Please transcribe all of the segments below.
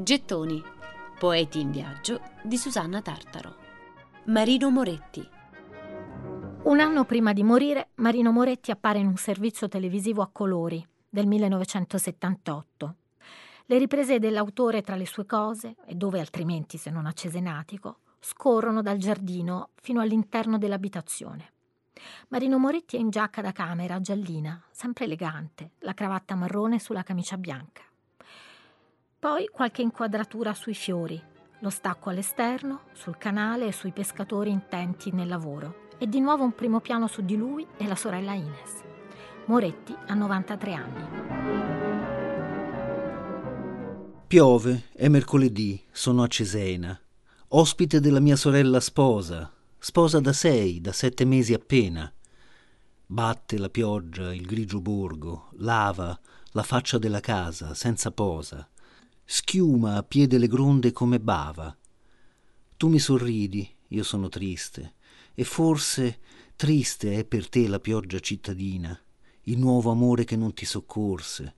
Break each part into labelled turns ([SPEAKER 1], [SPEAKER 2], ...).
[SPEAKER 1] Gettoni. Poeti in viaggio di Susanna Tartaro. Marino Moretti.
[SPEAKER 2] Un anno prima di morire, Marino Moretti appare in un servizio televisivo a colori del 1978. Le riprese dell'autore tra le sue cose, e dove altrimenti se non a Cesenatico, scorrono dal giardino fino all'interno dell'abitazione. Marino Moretti è in giacca da camera giallina, sempre elegante, la cravatta marrone sulla camicia bianca. Poi qualche inquadratura sui fiori, lo stacco all'esterno, sul canale e sui pescatori intenti nel lavoro. E di nuovo un primo piano su di lui e la sorella Ines. Moretti ha 93 anni.
[SPEAKER 3] Piove, è mercoledì, sono a Cesena. Ospite della mia sorella sposa, sposa da sei, da sette mesi appena. Batte la pioggia, il grigio borgo, lava la faccia della casa senza posa schiuma a piede le gronde come bava. Tu mi sorridi, io sono triste, e forse triste è per te la pioggia cittadina, il nuovo amore che non ti soccorse,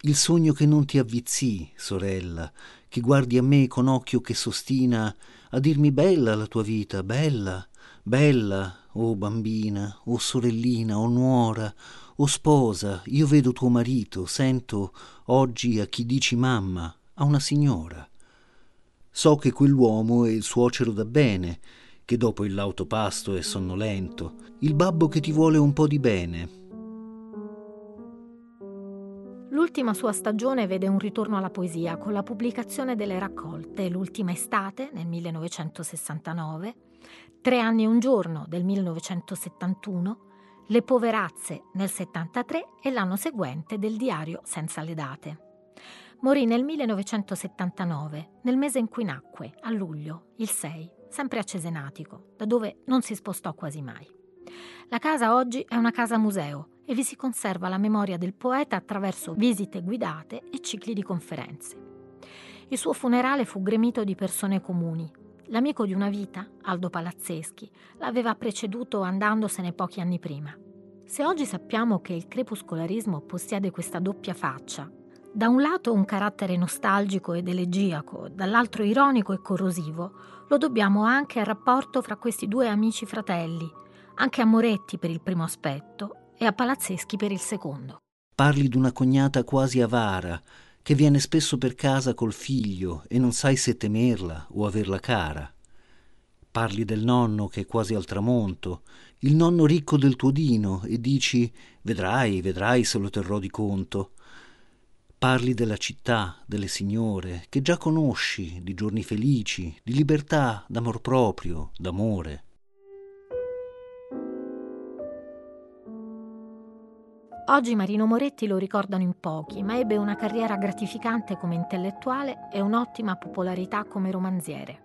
[SPEAKER 3] il sogno che non ti avvizzì, sorella, che guardi a me con occhio che sostina a dirmi bella la tua vita, bella, bella, o oh bambina, o oh sorellina, o oh nuora, o sposa, io vedo tuo marito, sento oggi a chi dici mamma, a una signora. So che quell'uomo è il suocero da bene, che dopo il lauto pasto è sonnolento, il babbo che ti vuole un po' di bene.
[SPEAKER 2] L'ultima sua stagione vede un ritorno alla poesia con la pubblicazione delle raccolte L'ultima estate nel 1969, Tre anni e un giorno del 1971, Le poverazze nel 73 e l'anno seguente del diario Senza le date. Morì nel 1979, nel mese in cui nacque, a luglio, il 6, sempre a Cesenatico, da dove non si spostò quasi mai. La casa oggi è una casa museo e vi si conserva la memoria del poeta attraverso visite guidate e cicli di conferenze. Il suo funerale fu gremito di persone comuni, L'amico di una vita, Aldo Palazzeschi, l'aveva preceduto andandosene pochi anni prima. Se oggi sappiamo che il crepuscolarismo possiede questa doppia faccia, da un lato un carattere nostalgico ed elegiaco, dall'altro ironico e corrosivo, lo dobbiamo anche al rapporto fra questi due amici fratelli, anche a Moretti per il primo aspetto e a Palazzeschi per il secondo.
[SPEAKER 3] Parli d'una cognata quasi avara, che viene spesso per casa col figlio e non sai se temerla o averla cara. Parli del nonno che è quasi al tramonto, il nonno ricco del tuo dino, e dici vedrai, vedrai se lo terrò di conto. Parli della città, delle signore, che già conosci, di giorni felici, di libertà, d'amor proprio, d'amore.
[SPEAKER 2] Oggi Marino Moretti lo ricordano in pochi, ma ebbe una carriera gratificante come intellettuale e un'ottima popolarità come romanziere.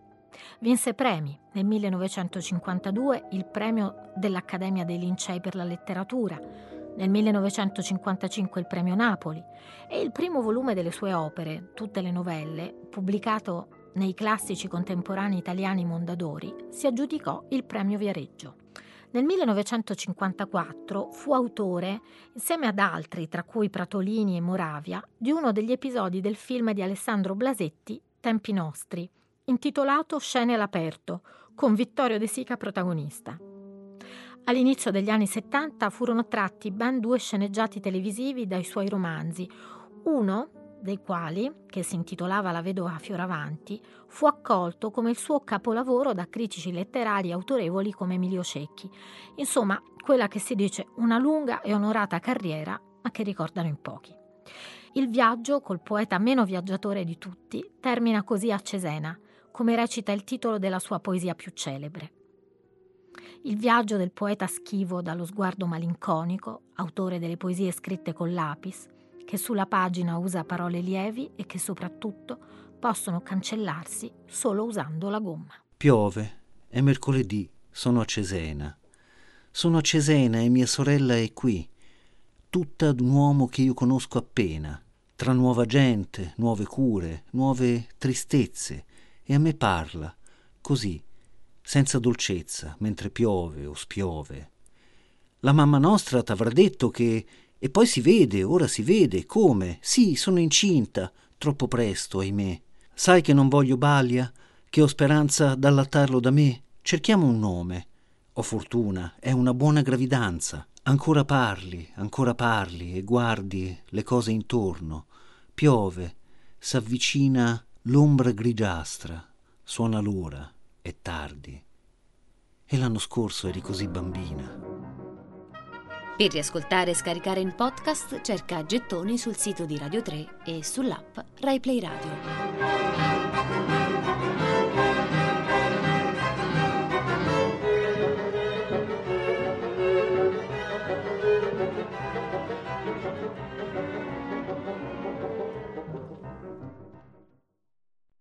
[SPEAKER 2] Vinse premi, nel 1952 il premio dell'Accademia dei Lincei per la letteratura, nel 1955 il premio Napoli e il primo volume delle sue opere, tutte le novelle, pubblicato nei classici contemporanei italiani Mondadori, si aggiudicò il premio Viareggio. Nel 1954 fu autore, insieme ad altri, tra cui Pratolini e Moravia, di uno degli episodi del film di Alessandro Blasetti, Tempi nostri, intitolato Scene all'aperto, con Vittorio De Sica protagonista. All'inizio degli anni 70 furono tratti ben due sceneggiati televisivi dai suoi romanzi, uno dei quali, che si intitolava La vedova Fioravanti, fu accolto come il suo capolavoro da critici letterari autorevoli come Emilio Cecchi. Insomma, quella che si dice una lunga e onorata carriera, ma che ricordano in pochi. Il viaggio, col poeta meno viaggiatore di tutti, termina così a Cesena, come recita il titolo della sua poesia più celebre. Il viaggio del poeta schivo dallo sguardo malinconico, autore delle poesie scritte con lapis, che sulla pagina usa parole lievi e che soprattutto possono cancellarsi solo usando la gomma.
[SPEAKER 3] Piove, è mercoledì, sono a Cesena. Sono a Cesena e mia sorella è qui, tutta ad un uomo che io conosco appena, tra nuova gente, nuove cure, nuove tristezze, e a me parla, così, senza dolcezza, mentre piove o spiove. La mamma nostra t'avrà detto che e poi si vede, ora si vede, come? Sì, sono incinta, troppo presto, ahimè. Sai che non voglio balia, che ho speranza d'allattarlo da me. Cerchiamo un nome. Ho fortuna, è una buona gravidanza. Ancora parli, ancora parli e guardi le cose intorno. Piove, s'avvicina l'ombra grigiastra, suona l'ora, è tardi. E l'anno scorso eri così bambina.
[SPEAKER 1] Per riascoltare e scaricare in podcast cerca Gettoni sul sito di Radio 3 e sull'app RaiPlay Radio.